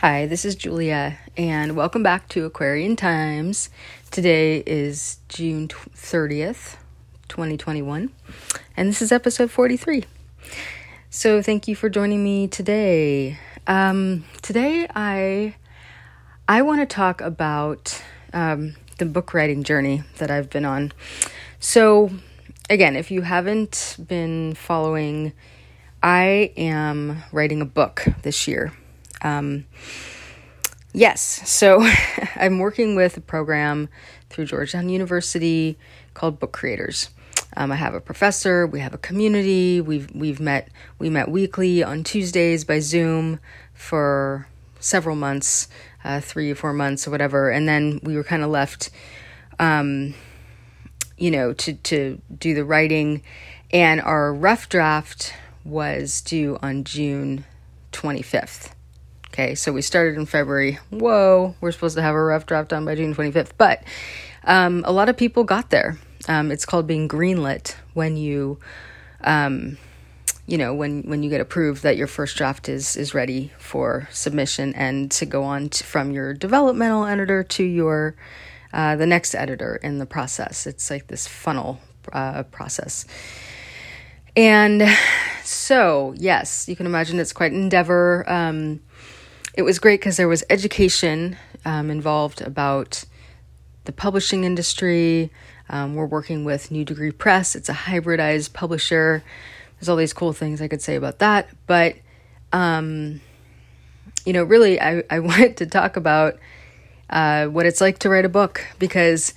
Hi, this is Julia, and welcome back to Aquarian Times. Today is June 30th, 2021, and this is episode 43. So, thank you for joining me today. Um, today, I I want to talk about um, the book writing journey that I've been on. So, again, if you haven't been following, I am writing a book this year. Um, yes, so I'm working with a program through Georgetown University called Book Creators. Um, I have a professor. We have a community. We've we've met we met weekly on Tuesdays by Zoom for several months, uh, three or four months or whatever, and then we were kind of left, um, you know, to to do the writing, and our rough draft was due on June twenty fifth. Okay, so we started in February. Whoa, we're supposed to have a rough draft done by June 25th. But um, a lot of people got there. Um, it's called being greenlit when you, um, you know, when when you get approved that your first draft is is ready for submission and to go on to, from your developmental editor to your uh, the next editor in the process. It's like this funnel uh, process. And so, yes, you can imagine it's quite an endeavor. Um, it was great because there was education um, involved about the publishing industry. Um, we're working with New Degree Press. It's a hybridized publisher. There's all these cool things I could say about that. But, um, you know, really, I, I wanted to talk about uh, what it's like to write a book because,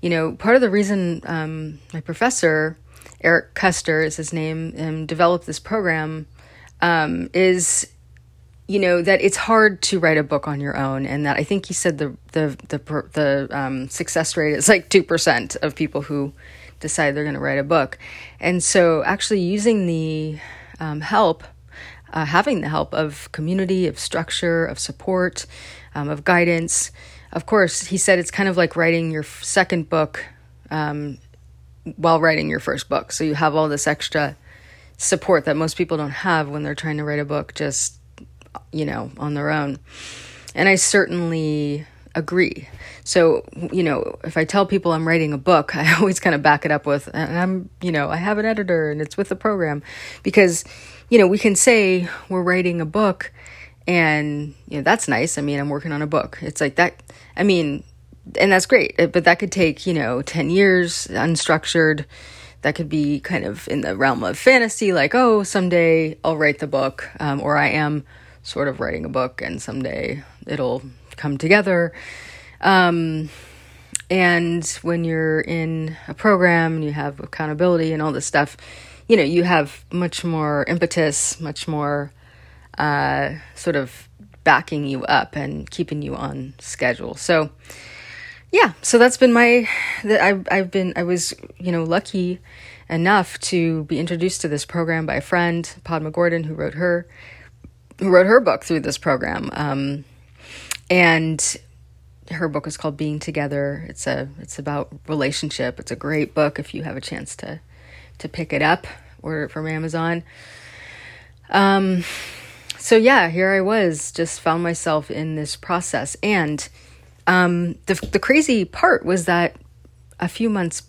you know, part of the reason um, my professor, Eric Koester is his name, um, developed this program um, is you know that it's hard to write a book on your own and that i think he said the the the the um, success rate is like 2% of people who decide they're going to write a book. And so actually using the um, help uh, having the help of community of structure of support um, of guidance of course he said it's kind of like writing your second book um, while writing your first book. So you have all this extra support that most people don't have when they're trying to write a book just you know, on their own. And I certainly agree. So, you know, if I tell people I'm writing a book, I always kind of back it up with, and I'm, you know, I have an editor and it's with the program because, you know, we can say we're writing a book and, you know, that's nice. I mean, I'm working on a book. It's like that. I mean, and that's great, but that could take, you know, 10 years unstructured. That could be kind of in the realm of fantasy, like, oh, someday I'll write the book, um, or I am sort of writing a book and someday it'll come together. Um, and when you're in a program and you have accountability and all this stuff, you know, you have much more impetus, much more uh, sort of backing you up and keeping you on schedule. So, yeah, so that's been my that I've I've been I was you know lucky enough to be introduced to this program by a friend, Padma Gordon, who wrote her who wrote her book through this program. Um, and her book is called Being Together. It's a it's about relationship. It's a great book if you have a chance to to pick it up, order it from Amazon. Um so yeah, here I was, just found myself in this process. And um the the crazy part was that a few months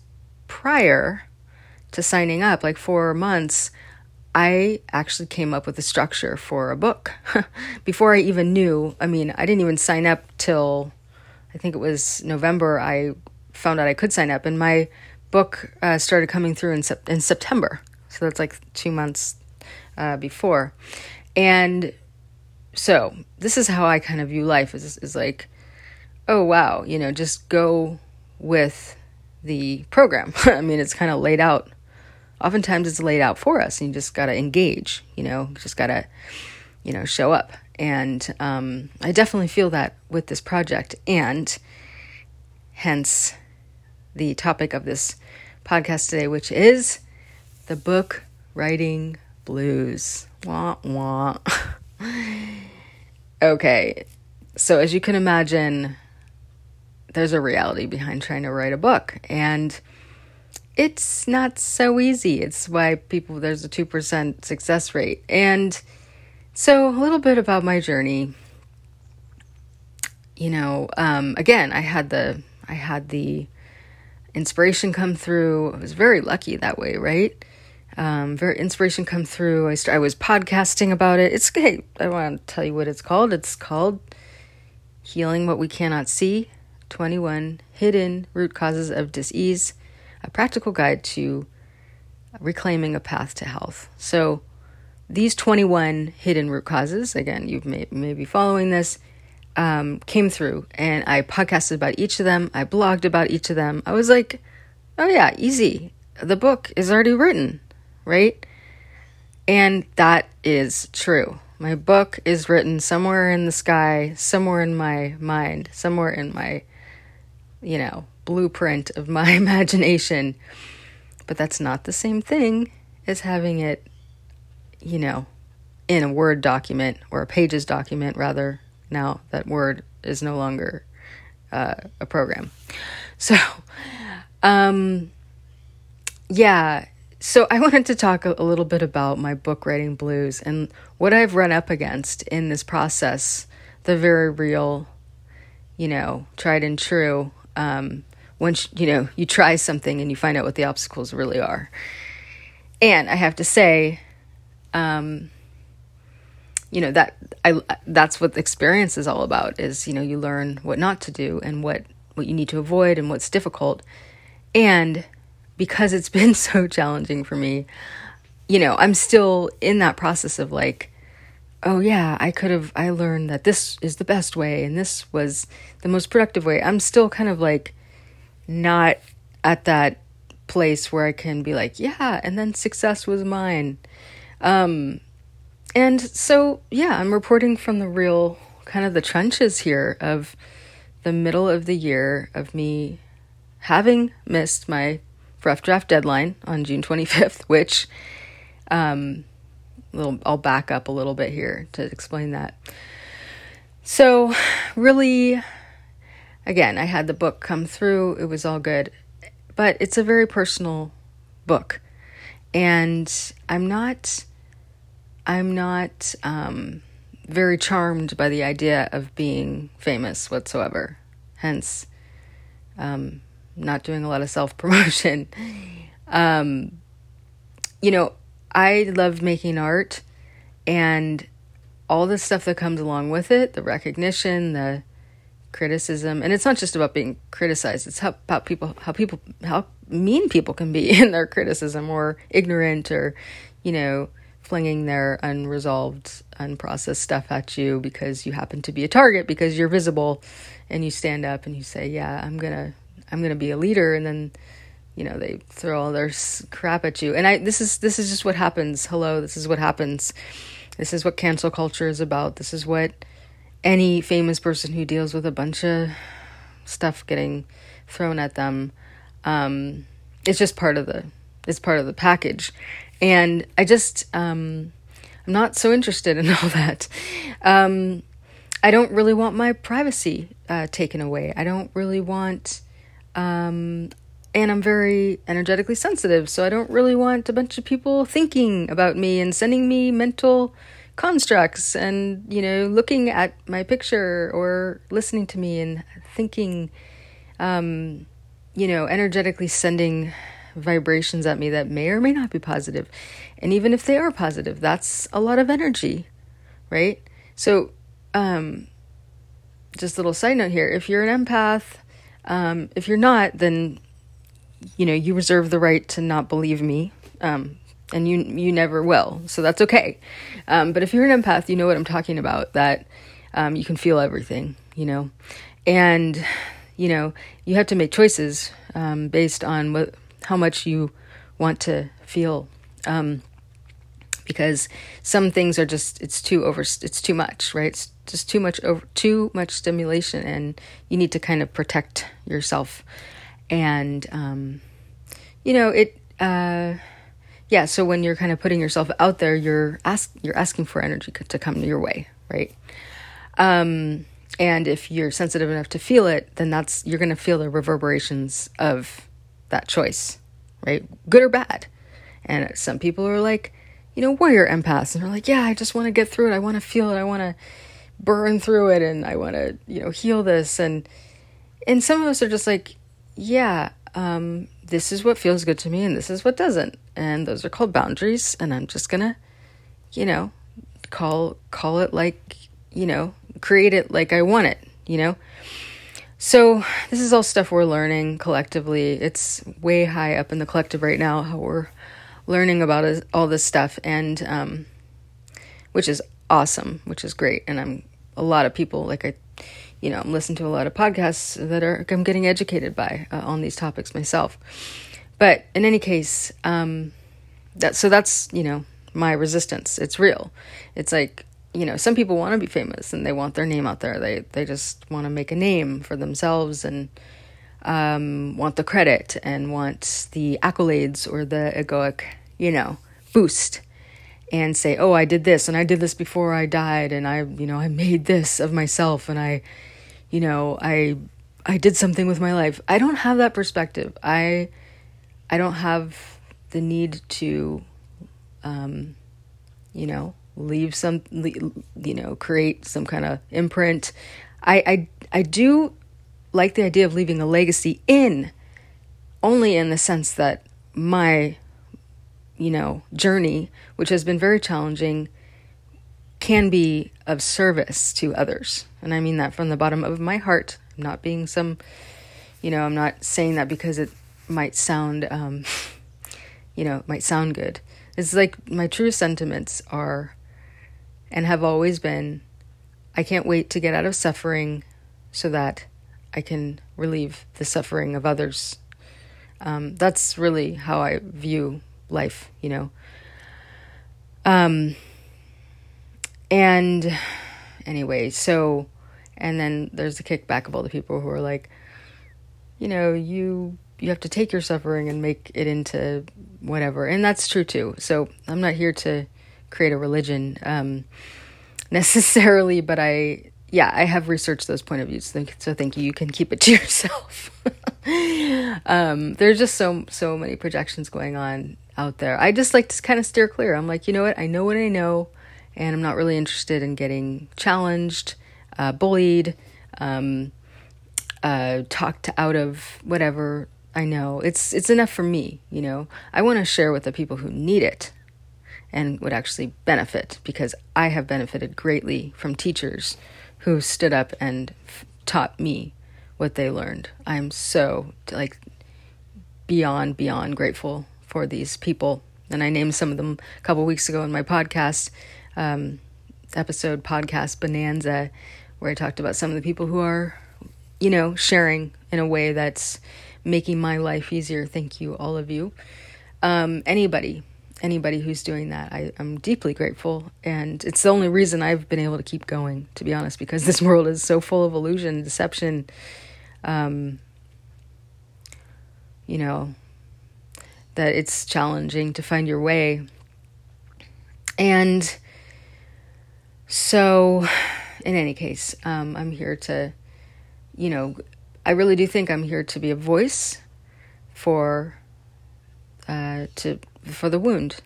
prior to signing up, like 4 months, I actually came up with a structure for a book before I even knew. I mean, I didn't even sign up till I think it was November. I found out I could sign up, and my book uh, started coming through in, sep- in September. So that's like two months uh, before. And so this is how I kind of view life is, is like, oh, wow, you know, just go with the program. I mean, it's kind of laid out oftentimes it's laid out for us and you just got to engage you know just got to you know show up. And um, i definitely feel that with this project and hence the topic of this podcast today which is the book writing blues. Wah wah. Okay so as you can imagine there's a reality behind trying to write a book. And it's not so easy. It's why people, there's a 2% success rate. And so, a little bit about my journey. you know, um, again, I had the I had the inspiration come through. I was very lucky that way, right? Um, very inspiration come through. I st- I was podcasting about it. It's hey, I want to tell you what it's called. It's called Healing What We Cannot See: Twenty One Hidden Root Causes of Disease, a practical guide to reclaiming a path to health. So these 21 hidden root causes, again, you may, may be following this, um, came through and I podcasted about each of them. I blogged about each of them. I was like, oh yeah, easy. The book is already written, right? And that is true. My book is written somewhere in the sky, somewhere in my mind, somewhere in my, you know, blueprint of my imagination. But that's not the same thing as having it, you know, in a Word document or a Pages document, rather. Now that Word is no longer uh, a program. So, um, yeah. So I wanted to talk a, a little bit about my book writing blues and what I've run up against in this process. The very real, you know, tried and true um, once you know you try something and you find out what the obstacles really are. And i have to say um you know that i that's what experience is all about is you know you learn what not to do and what what you need to avoid and what's difficult. And because it's been so challenging for me you know i'm still in that process of like oh yeah i could have i learned that this is the best way and this was the most productive way i'm still kind of like not at that place where I can be like, yeah, and then success was mine. Um, and so, yeah, I'm reporting from the real kind of the trenches here of the middle of the year of me having missed my rough draft deadline on June 25th, which um, little, I'll back up a little bit here to explain that. So, really, again, I had the book come through, it was all good. But it's a very personal book. And I'm not I'm not um, very charmed by the idea of being famous whatsoever. Hence, um, not doing a lot of self promotion. um, you know, I love making art and all the stuff that comes along with it the recognition, the criticism and it's not just about being criticized it's how, how people how people how mean people can be in their criticism or ignorant or you know flinging their unresolved unprocessed stuff at you because you happen to be a target because you're visible and you stand up and you say yeah i'm gonna i'm gonna be a leader and then you know they throw all their crap at you and i this is this is just what happens hello this is what happens this is what cancel culture is about this is what any famous person who deals with a bunch of stuff getting thrown at them. Um, it's just part of the it's part of the package, and I just um, I'm not so interested in all that. Um, I don't really want my privacy uh, taken away. I don't really want, um, and I'm very energetically sensitive, so I don't really want a bunch of people thinking about me and sending me mental constructs and you know looking at my picture or listening to me and thinking um you know energetically sending vibrations at me that may or may not be positive. and even if they are positive that's a lot of energy right so um just a little side note here if you're an empath um if you're not then you know you reserve the right to not believe me um and you you never will. So that's okay. Um, but if you're an empath, you know what I'm talking about. That um, you can feel everything, you know, and you know you have to make choices um, based on what how much you want to feel. Um, because some things are just it's too over it's too much right it's just too much over too much stimulation and you need to kind of protect yourself and um, you know it uh, yeah, so when you're kind of putting yourself out there, you're ask you're asking for energy to come your way, right? Um, and if you're sensitive enough to feel it, then that's you're going to feel the reverberations of that choice, right? Good or bad. And some people are like, you know, warrior empaths, and they're like, yeah, I just want to get through it. I want to feel it. I want to burn through it and I want to, you know, heal this and and some of us are just like, yeah, um, this is what feels good to me and this is what doesn't. And those are called boundaries and I'm just going to, you know, call call it like, you know, create it like I want it, you know? So, this is all stuff we're learning collectively. It's way high up in the collective right now how we're learning about all this stuff and um, which is awesome, which is great. And I'm a lot of people like I you know, I'm listening to a lot of podcasts that are I'm getting educated by uh, on these topics myself. But in any case, um, that so that's you know my resistance. It's real. It's like you know some people want to be famous and they want their name out there. They they just want to make a name for themselves and um, want the credit and want the accolades or the egoic you know boost and say, "Oh, I did this and I did this before I died and I, you know, I made this of myself and I, you know, I I did something with my life." I don't have that perspective. I I don't have the need to um you know, leave some you know, create some kind of imprint. I I I do like the idea of leaving a legacy in only in the sense that my you know, journey, which has been very challenging, can be of service to others. And I mean that from the bottom of my heart. I'm not being some, you know, I'm not saying that because it might sound, um, you know, might sound good. It's like my true sentiments are and have always been I can't wait to get out of suffering so that I can relieve the suffering of others. Um, that's really how I view life, you know. Um, and anyway, so, and then there's the kickback of all the people who are like, you know, you you have to take your suffering and make it into whatever, and that's true too. So I'm not here to create a religion um, necessarily, but I yeah, I have researched those point of views. So thank you. You can keep it to yourself. um, there's just so so many projections going on out there. I just like to kind of steer clear. I'm like, you know what? I know what I know, and I'm not really interested in getting challenged, uh, bullied, um, uh, talked out of whatever I know. It's it's enough for me. You know, I want to share with the people who need it and would actually benefit because I have benefited greatly from teachers who stood up and f- taught me what they learned. I'm so like beyond beyond grateful for these people. And I named some of them a couple weeks ago in my podcast um, episode, podcast Bonanza, where I talked about some of the people who are, you know, sharing in a way that's making my life easier. Thank you, all of you. Um, anybody, anybody who's doing that, I, I'm deeply grateful. And it's the only reason I've been able to keep going, to be honest, because this world is so full of illusion, deception. Um, you know, that it's challenging to find your way. And so, in any case, um, I'm here to, you know, I really do think I'm here to be a voice for, uh, to for the wound,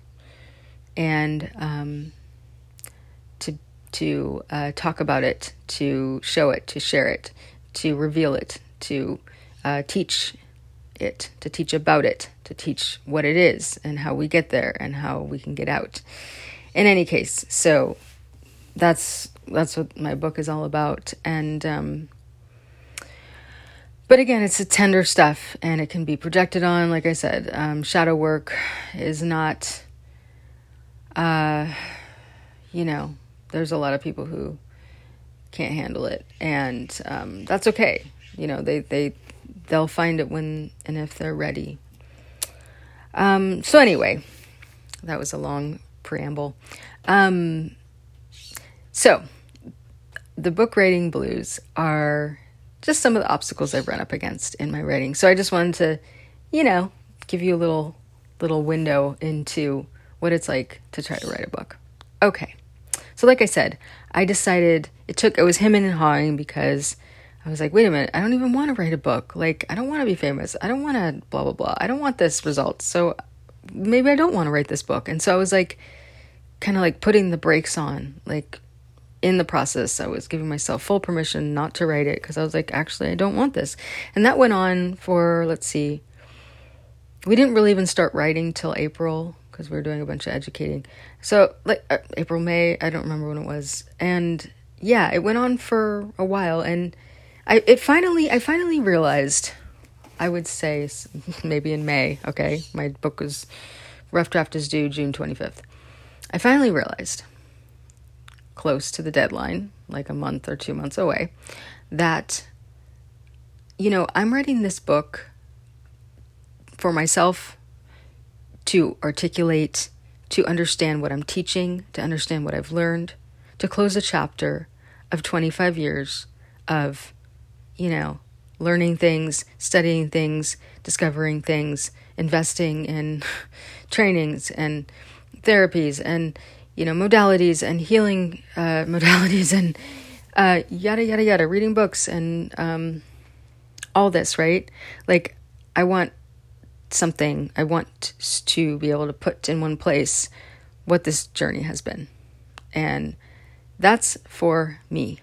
and um, to to uh, talk about it, to show it, to share it, to reveal it, to uh, teach it, to teach about it, to teach what it is and how we get there and how we can get out. In any case, so that's that's what my book is all about and um but again it's a tender stuff and it can be projected on like i said um, shadow work is not uh you know there's a lot of people who can't handle it and um, that's okay you know they they they'll find it when and if they're ready. Um, so anyway, that was a long preamble. Um, so the book writing blues are just some of the obstacles I've run up against in my writing. So I just wanted to, you know, give you a little little window into what it's like to try to write a book. Okay. So like I said, I decided it took it was him and hawing because I was like, wait a minute, I don't even want to write a book. Like, I don't want to be famous. I don't want to blah, blah, blah. I don't want this result. So maybe I don't want to write this book. And so I was like, kind of like putting the brakes on, like, in the process, I was giving myself full permission not to write it because I was like, actually, I don't want this. And that went on for, let's see, we didn't really even start writing till April because we were doing a bunch of educating. So, like uh, April, May, I don't remember when it was. And yeah, it went on for a while. And I, it finally, I finally realized, I would say maybe in May, okay, my book was, rough draft is due June 25th. I finally realized close to the deadline, like a month or two months away, that, you know, I'm writing this book for myself to articulate, to understand what I'm teaching, to understand what I've learned, to close a chapter of 25 years of, you know, learning things, studying things, discovering things, investing in trainings and therapies and you know, modalities and healing uh, modalities and uh, yada, yada, yada, reading books and um, all this, right? Like, I want something, I want to be able to put in one place what this journey has been. And that's for me.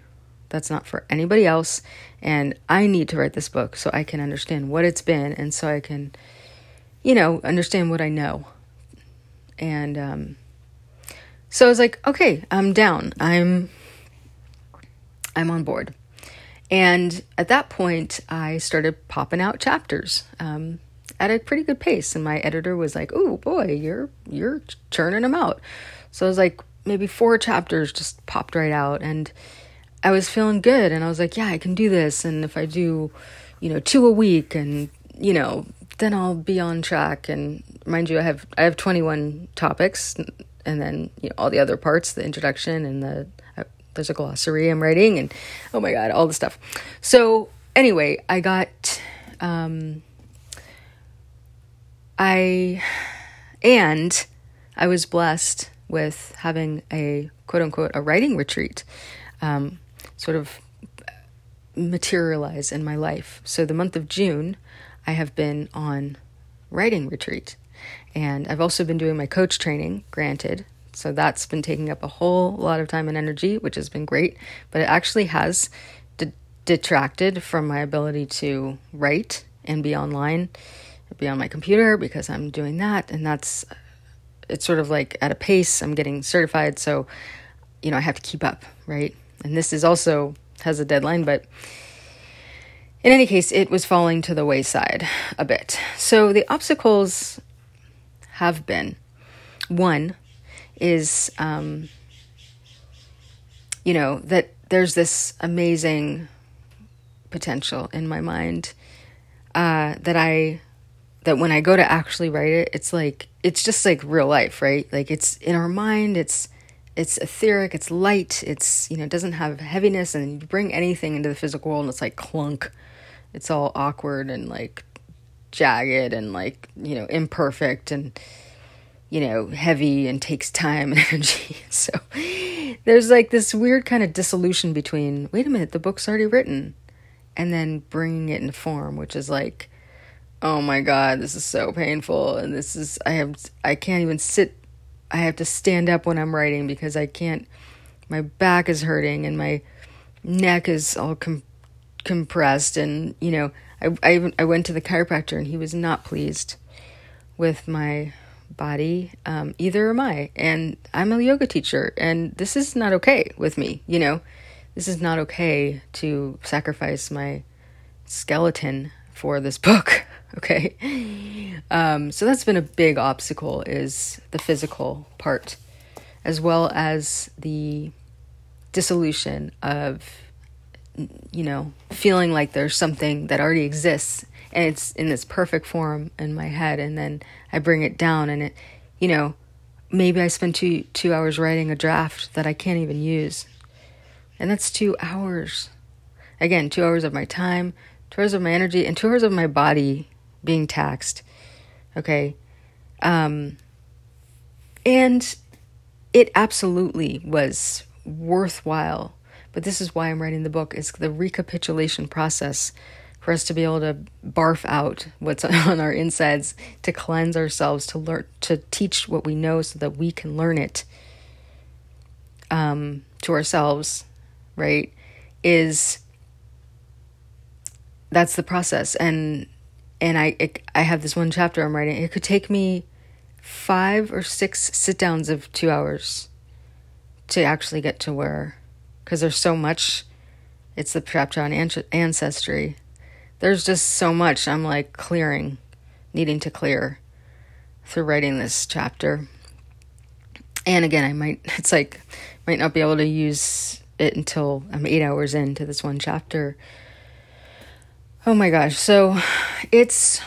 That's not for anybody else. And I need to write this book so I can understand what it's been and so I can, you know, understand what I know. And, um, so I was like, okay, I'm down. I'm I'm on board. And at that point, I started popping out chapters um, at a pretty good pace. And my editor was like, "Oh boy, you're you're churning them out." So I was like, maybe four chapters just popped right out, and I was feeling good. And I was like, "Yeah, I can do this." And if I do, you know, two a week, and you know, then I'll be on track. And mind you, I have I have 21 topics and then you know all the other parts, the introduction and the uh, there's a glossary I'm writing, and oh my god, all the stuff. So anyway, I got um, I and I was blessed with having a quote unquote a writing retreat, um, sort of materialize in my life. So the month of June, I have been on writing retreat. And I've also been doing my coach training, granted. So that's been taking up a whole lot of time and energy, which has been great. But it actually has detracted from my ability to write and be online, be on my computer because I'm doing that. And that's, it's sort of like at a pace. I'm getting certified. So, you know, I have to keep up, right? And this is also has a deadline, but in any case, it was falling to the wayside a bit. So the obstacles have been. One is, um, you know, that there's this amazing potential in my mind uh, that I that when I go to actually write it, it's like it's just like real life, right? Like it's in our mind, it's it's etheric, it's light, it's you know, it doesn't have heaviness, and you bring anything into the physical world, and it's like clunk. It's all awkward and like jagged and like you know imperfect and you know heavy and takes time and energy. So there's like this weird kind of dissolution between wait a minute the book's already written and then bringing it into form which is like oh my god this is so painful. And this is i have i can't even sit i have to stand up when i'm writing because i can't my back is hurting and my neck is all com- compressed and you know I, I I went to the chiropractor and he was not pleased with my body. Um, either am I, and I'm a yoga teacher, and this is not okay with me. You know, this is not okay to sacrifice my skeleton for this book. okay, um, so that's been a big obstacle is the physical part, as well as the dissolution of you know, feeling like there's something that already exists and it's in this perfect form in my head and then I bring it down and it you know, maybe I spend 2 2 hours writing a draft that I can't even use. And that's 2 hours. Again, 2 hours of my time, 2 hours of my energy and 2 hours of my body being taxed. Okay? Um and it absolutely was worthwhile but this is why I'm writing the book is the recapitulation process for us to be able to barf out what's on our insides, to cleanse ourselves, to learn, to teach what we know so that we can learn it. Um, to ourselves, right, is that's the process. And and I it, I have this one chapter I'm writing. It could take me five or six sit downs of two hours to actually get to where, because there's so much. It's the chapter on ancestry. There's just so much I'm like clearing, needing to clear through writing this chapter. And again, I might, it's like, might not be able to use it until I'm eight hours into this one chapter. Oh my gosh. So it's,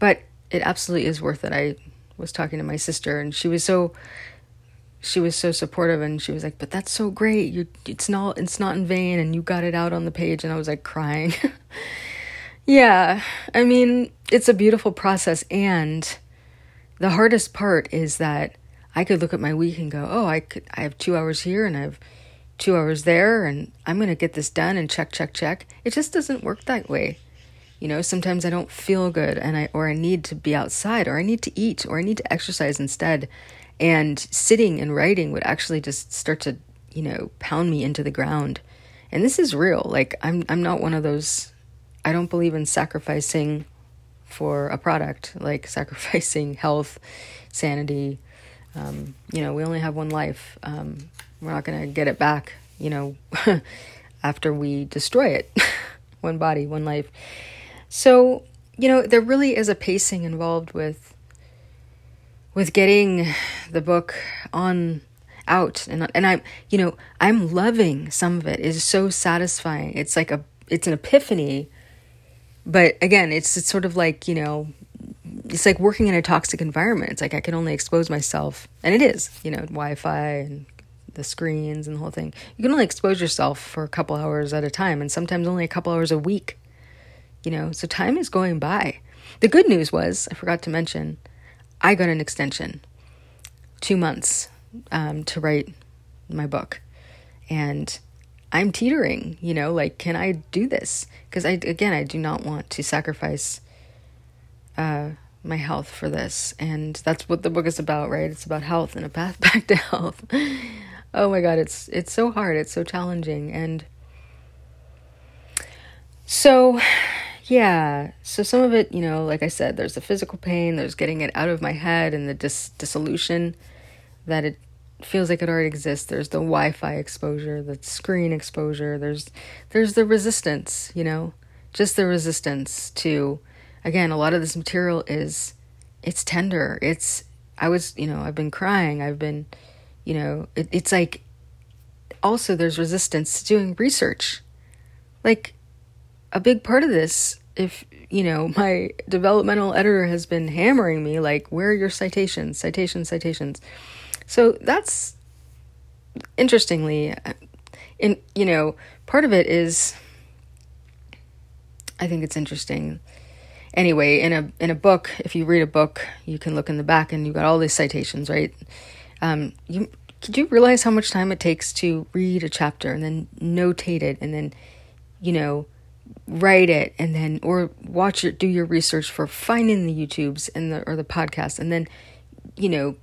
but it absolutely is worth it. I was talking to my sister and she was so, she was so supportive and she was like, but that's so great. You, it's not, it's not in vain and you got it out on the page. And I was like crying. yeah. I mean, it's a beautiful process. And the hardest part is that I could look at my week and go, oh, I could, I have two hours here and I have two hours there and I'm going to get this done and check, check, check. It just doesn't work that way. You know, sometimes I don't feel good and I, or I need to be outside or I need to eat or I need to exercise instead. And sitting and writing would actually just start to, you know, pound me into the ground. And this is real. Like I'm, I'm not one of those, I don't believe in sacrificing for a product, like sacrificing health, sanity. Um, you know, we only have one life. Um, we're not going to get it back, you know, after we destroy it. one body, one life. So, you know, there really is a pacing involved with with getting the book on out and and I'm, you know, I'm loving some of it. It's so satisfying. It's like a it's an epiphany but again, it's it's sort of like you know, it's like working in a toxic environment. It's like I can only expose myself, and it is you know Wi-Fi and the screens and the whole thing. You can only expose yourself for a couple hours at a time, and sometimes only a couple hours a week. You know, so time is going by. The good news was I forgot to mention, I got an extension, two months, um, to write my book, and I'm teetering, you know, like, can I do this? Because I, again, I do not want to sacrifice uh, my health for this. And that's what the book is about, right? It's about health and a path back to health. oh my God, it's, it's so hard. It's so challenging. And so, yeah, so some of it, you know, like I said, there's the physical pain, there's getting it out of my head and the dis- dissolution that it feels like it already exists. There's the Wi-Fi exposure, the screen exposure. There's there's the resistance, you know, just the resistance to. Again, a lot of this material is it's tender. It's I was you know I've been crying. I've been you know it, it's like also there's resistance to doing research. Like a big part of this, if you know my developmental editor has been hammering me like where are your citations, citations, citations so that's interestingly, in you know, part of it is. I think it's interesting. Anyway, in a in a book, if you read a book, you can look in the back and you've got all these citations, right? Um, you could you realize how much time it takes to read a chapter and then notate it and then, you know, write it and then or watch it, do your research for finding the YouTubes and the or the podcast and then, you know,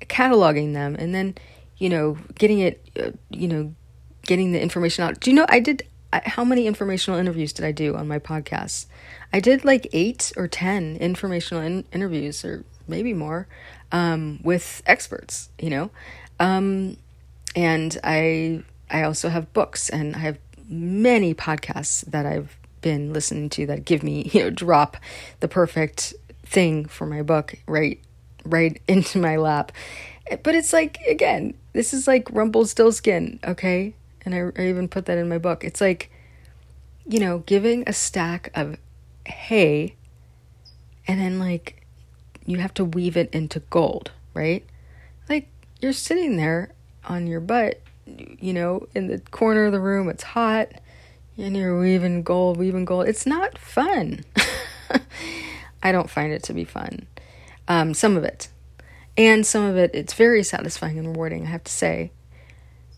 cataloging them and then you know getting it uh, you know getting the information out. Do you know i did I, how many informational interviews did i do on my podcast? I did like eight or ten informational in- interviews or maybe more um, with experts you know? Um, and i i also have books and i have many podcasts that i've been listening to that give me you know drop the perfect thing for my book right right into my lap. But it's like, again, this is like Rumpelstiltskin, okay? And I, I even put that in my book. It's like, you know, giving a stack of hay and then like you have to weave it into gold, right? Like you're sitting there on your butt, you know, in the corner of the room, it's hot, and you're weaving gold, weaving gold. It's not fun. I don't find it to be fun. Um, some of it. And some of it, it's very satisfying and rewarding, I have to say.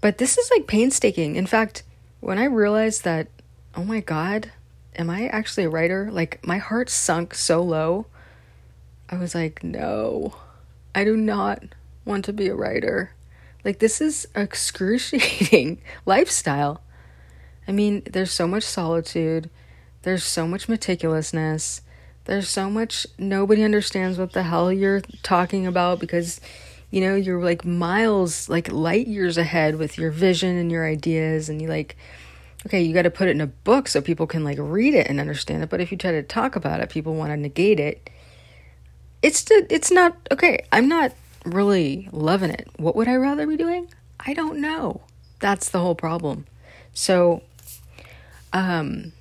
But this is like painstaking. In fact, when I realized that, oh my God, am I actually a writer? Like, my heart sunk so low. I was like, no, I do not want to be a writer. Like, this is excruciating lifestyle. I mean, there's so much solitude, there's so much meticulousness, there's so much nobody understands what the hell you're talking about because you know you're like miles like light years ahead with your vision and your ideas and you like okay you got to put it in a book so people can like read it and understand it. But if you try to talk about it people want to negate it. It's it's not okay i'm not really loving it what would i rather be doing i don't know that's the whole problem so um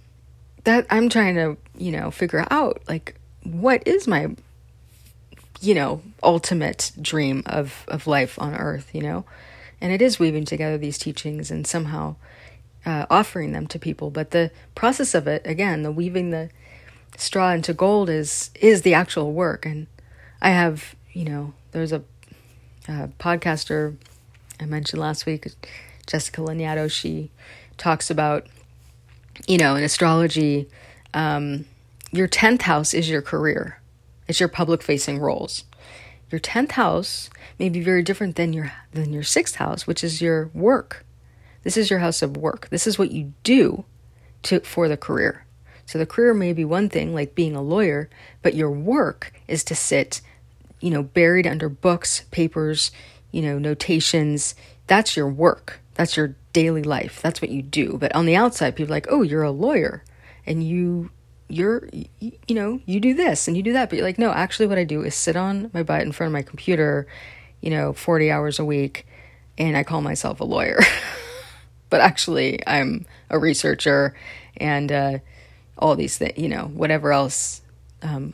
that i'm trying to you know figure out like what is my you know, ultimate dream of, of life on earth, you know? And it is weaving together these teachings and somehow uh, offering them to people. But the process of it, again, the weaving the straw into gold is is the actual work. And I have, you know, there's a, a podcaster I mentioned last week, Jessica Lanyadoo. She talks about, you know, in astrology, um, your tenth house is your career it's your public facing roles. Your 10th house may be very different than your than your 6th house, which is your work. This is your house of work. This is what you do to for the career. So the career may be one thing like being a lawyer, but your work is to sit, you know, buried under books, papers, you know, notations. That's your work. That's your daily life. That's what you do. But on the outside, people are like, "Oh, you're a lawyer." And you you're you know you do this and you do that but you're like no actually what i do is sit on my butt in front of my computer you know 40 hours a week and i call myself a lawyer but actually i'm a researcher and uh, all these things you know whatever else um,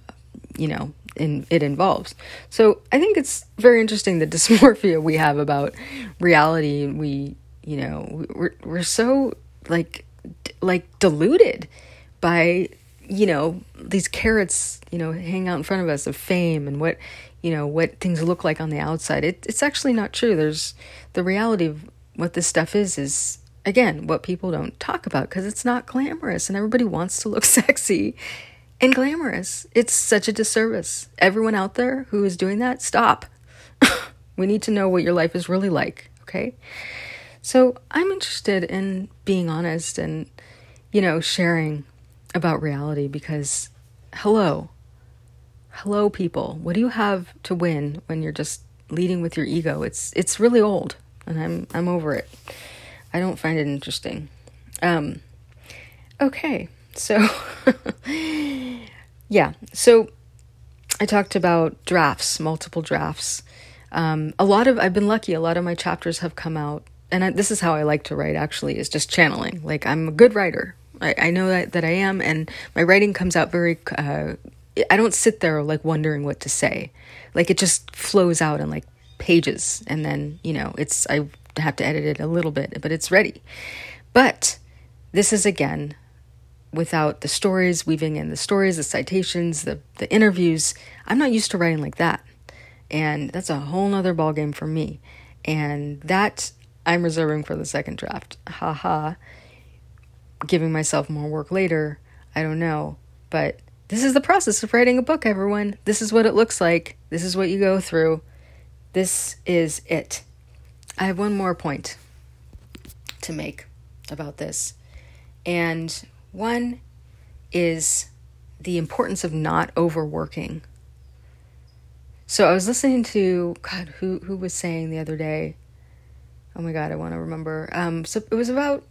you know in, it involves so i think it's very interesting the dysmorphia we have about reality we you know we're, we're so like like deluded by you know, these carrots, you know, hang out in front of us of fame and what, you know, what things look like on the outside. It, it's actually not true. There's the reality of what this stuff is, is again, what people don't talk about because it's not glamorous and everybody wants to look sexy and glamorous. It's such a disservice. Everyone out there who is doing that, stop. we need to know what your life is really like, okay? So I'm interested in being honest and, you know, sharing about reality because hello hello people what do you have to win when you're just leading with your ego it's it's really old and i'm i'm over it i don't find it interesting um okay so yeah so i talked about drafts multiple drafts um, a lot of i've been lucky a lot of my chapters have come out and I, this is how i like to write actually is just channeling like i'm a good writer I, I know that, that I am, and my writing comes out very. Uh, I don't sit there like wondering what to say. Like it just flows out in like pages, and then you know it's I have to edit it a little bit, but it's ready. But this is again without the stories, weaving in the stories, the citations, the the interviews. I'm not used to writing like that, and that's a whole nother ballgame for me. And that I'm reserving for the second draft. Ha ha giving myself more work later. I don't know. But this is the process of writing a book, everyone. This is what it looks like. This is what you go through. This is it. I have one more point to make about this. And one is the importance of not overworking. So I was listening to God, who who was saying the other day? Oh my God, I want to remember. Um, so it was about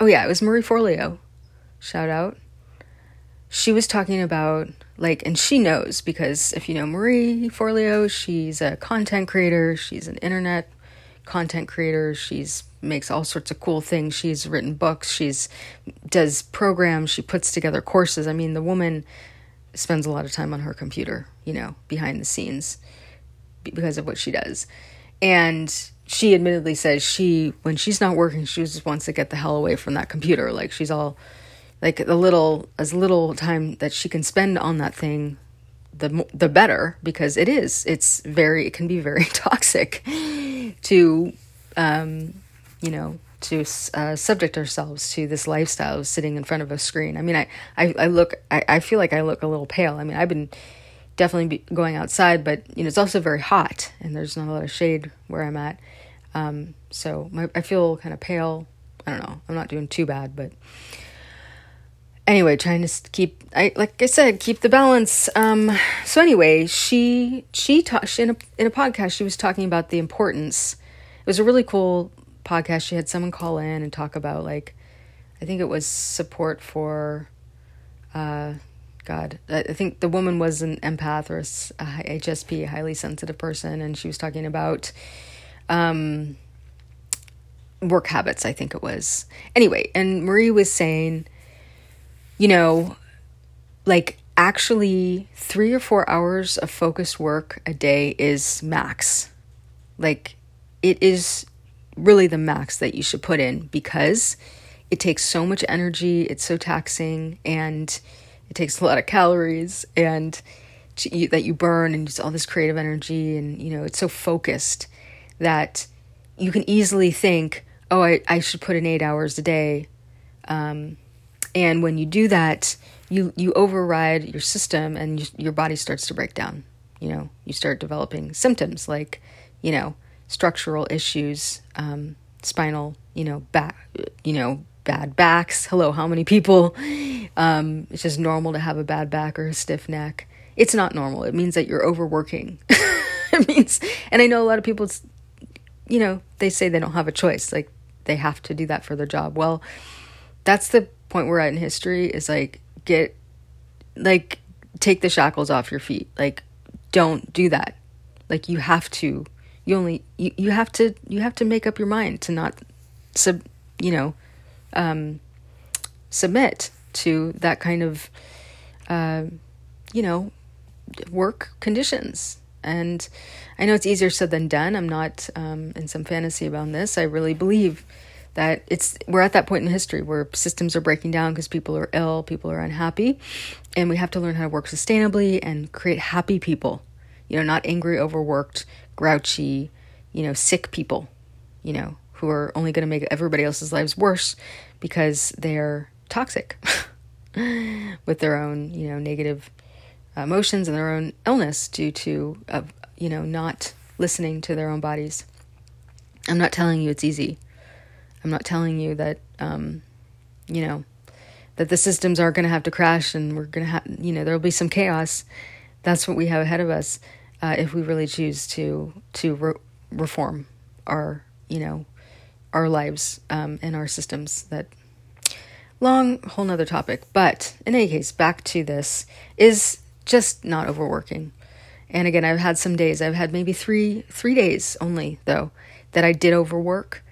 oh yeah, it was Marie Forleo. Shout out. She was talking about like, and she knows because if you know Marie Forleo, she's a content creator. She's an internet content creator. She's makes all sorts of cool things. She's written books. She's does programs. She puts together courses. I mean, the woman spends a lot of time on her computer, you know, behind the scenes because of what she does. And she admittedly says she when she's not working she just wants to get the hell away from that computer like she's all like the little as little time that she can spend on that thing the the better because it is it's very it can be very toxic to um you know to uh, subject ourselves to this lifestyle of sitting in front of a screen i mean i i, I look I, I feel like i look a little pale i mean i've been definitely going outside but you know it's also very hot and there's not a lot of shade where i'm at Um, so my, I feel kind of pale. I don't know. I'm not doing too bad, but anyway, trying to keep I like I said, keep the balance. Um, so anyway, she she talked in a in a podcast. She was talking about the importance. It was a really cool podcast. She had someone call in and talk about like, I think it was support for, uh, God, I think the woman was an empath or a HSP, a highly sensitive person, and she was talking about, um, work habits. I think it was anyway. And Marie was saying you know, like actually three or four hours of focused work a day is max. Like it is really the max that you should put in because it takes so much energy, it's so taxing, and it takes a lot of calories and to, that you burn and just all this creative energy and you know it's so focused that you can easily think oh i, I should put in eight hours a day um, and when you do that, you you override your system and you, your body starts to break down. You know, you start developing symptoms like, you know, structural issues, um, spinal, you know, back, you know, bad backs. Hello, how many people? Um, it's just normal to have a bad back or a stiff neck. It's not normal. It means that you're overworking. it means, and I know a lot of people, you know, they say they don't have a choice. Like they have to do that for their job. Well, that's the point we're at in history is like get like take the shackles off your feet. Like don't do that. Like you have to. You only you, you have to you have to make up your mind to not sub you know um submit to that kind of uh you know work conditions. And i know it's easier said than done. I'm not um in some fantasy about this. I really believe that it's we're at that point in history where systems are breaking down because people are ill, people are unhappy, and we have to learn how to work sustainably and create happy people. You know, not angry, overworked, grouchy, you know, sick people, you know, who are only going to make everybody else's lives worse because they're toxic with their own, you know, negative emotions and their own illness due to, you know, not listening to their own bodies. I'm not telling you it's easy. I'm not telling you that, um, you know, that the systems are going to have to crash and we're going to have, you know, there'll be some chaos. That's what we have ahead of us uh, if we really choose to to re- reform our, you know, our lives um, and our systems. That long whole nother topic. But in any case, back to this is just not overworking. And again, I've had some days. I've had maybe three three days only though that I did overwork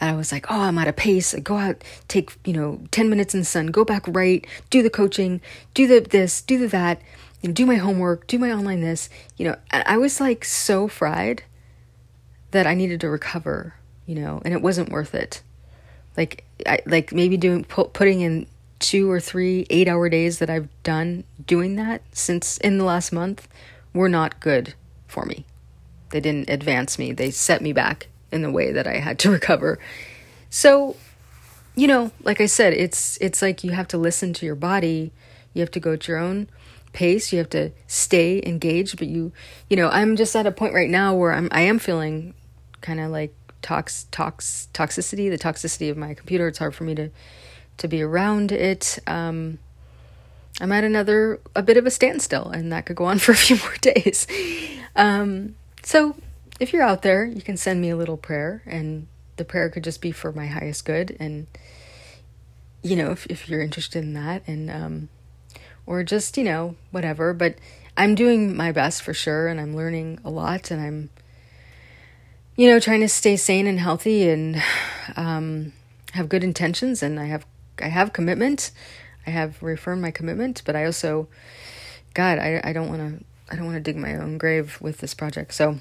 I was like, oh, I'm out of pace. Go out, take, you know, 10 minutes in the sun, go back right, do the coaching, do the this, do the that, you know, do my homework, do my online this. You know, I was like so fried that I needed to recover, you know, and it wasn't worth it. Like, I, like maybe doing, putting in two or three eight hour days that I've done doing that since in the last month were not good for me. They didn't advance me, they set me back in the way that I had to recover. So, you know, like I said, it's it's like you have to listen to your body. You have to go at your own pace. You have to stay engaged, but you you know, I'm just at a point right now where I'm I am feeling kind of like tox tox toxicity, the toxicity of my computer. It's hard for me to to be around it. Um I'm at another a bit of a standstill and that could go on for a few more days. Um so if you're out there, you can send me a little prayer, and the prayer could just be for my highest good. And, you know, if, if you're interested in that, and, um, or just, you know, whatever. But I'm doing my best for sure, and I'm learning a lot, and I'm, you know, trying to stay sane and healthy and, um, have good intentions, and I have, I have commitment. I have reaffirmed my commitment, but I also, God, I, I don't want to, I don't want to dig my own grave with this project. So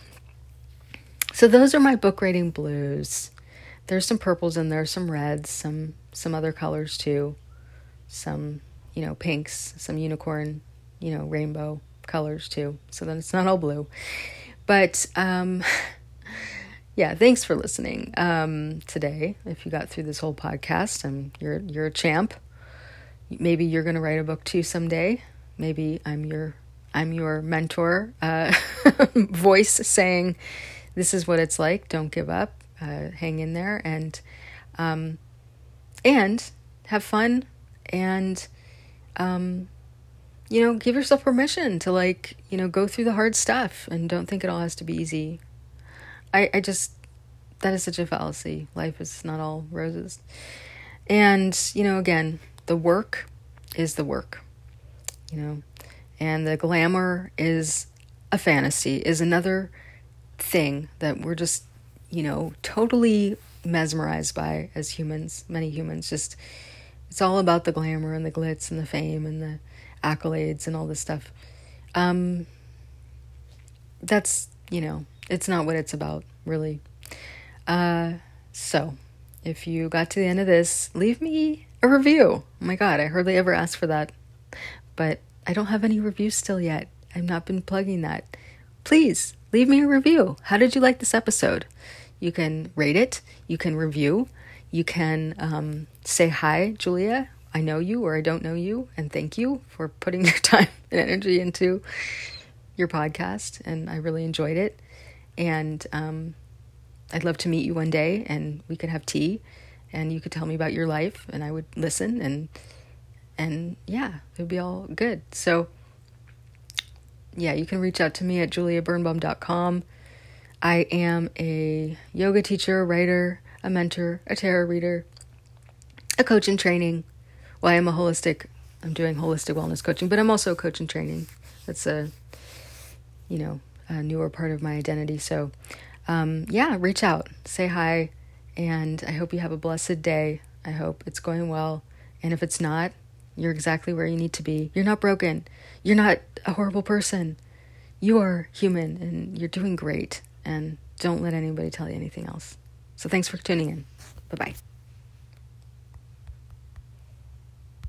so those are my book rating blues. There's some purples in there, some reds, some some other colors too. Some, you know, pinks, some unicorn, you know, rainbow colors too. So then it's not all blue. But um yeah, thanks for listening um today. If you got through this whole podcast, um you're you're a champ. Maybe you're going to write a book too someday. Maybe I'm your I'm your mentor uh voice saying this is what it's like. Don't give up. uh, hang in there and um, and have fun and um, you know give yourself permission to like you know go through the hard stuff and don't think it all has to be easy. I I just that is such a fallacy. Life is not all roses. And, you know, again, the work is the work, you know, and the glamour is a fantasy, is another thing that we're just, you know, totally mesmerized by as humans, many humans. Just, it's all about the glamour and the glitz and the fame and the accolades and all this stuff. Um, that's, you know, it's not what it's about, really. Uh, so, if you got to the end of this, leave me a review. Oh my god, I hardly ever ask for that. But I don't have any reviews still yet. I've not been plugging that. Please leave me a review. How did you like this episode? You can rate it, you can review, you can um, say, Hi, Julia. I know you or I don't know you, and thank you for putting your time and energy into your podcast. And I really enjoyed it. And um, I'd love to meet you one day and we could have tea and you could tell me about your life and I would listen and and yeah, it would be all good. So yeah, you can reach out to me at juliabirnbaum.com. I am a yoga teacher, a writer, a mentor, a tarot reader, a coach in training. Well, I am a holistic, I'm doing holistic wellness coaching, but I'm also a coach in training. That's a, you know, a newer part of my identity. So um, yeah, reach out, say hi, and I hope you have a blessed day. I hope it's going well. And if it's not, you're exactly where you need to be. You're not broken. You're not a horrible person. You are human and you're doing great. And don't let anybody tell you anything else. So thanks for tuning in. Bye bye.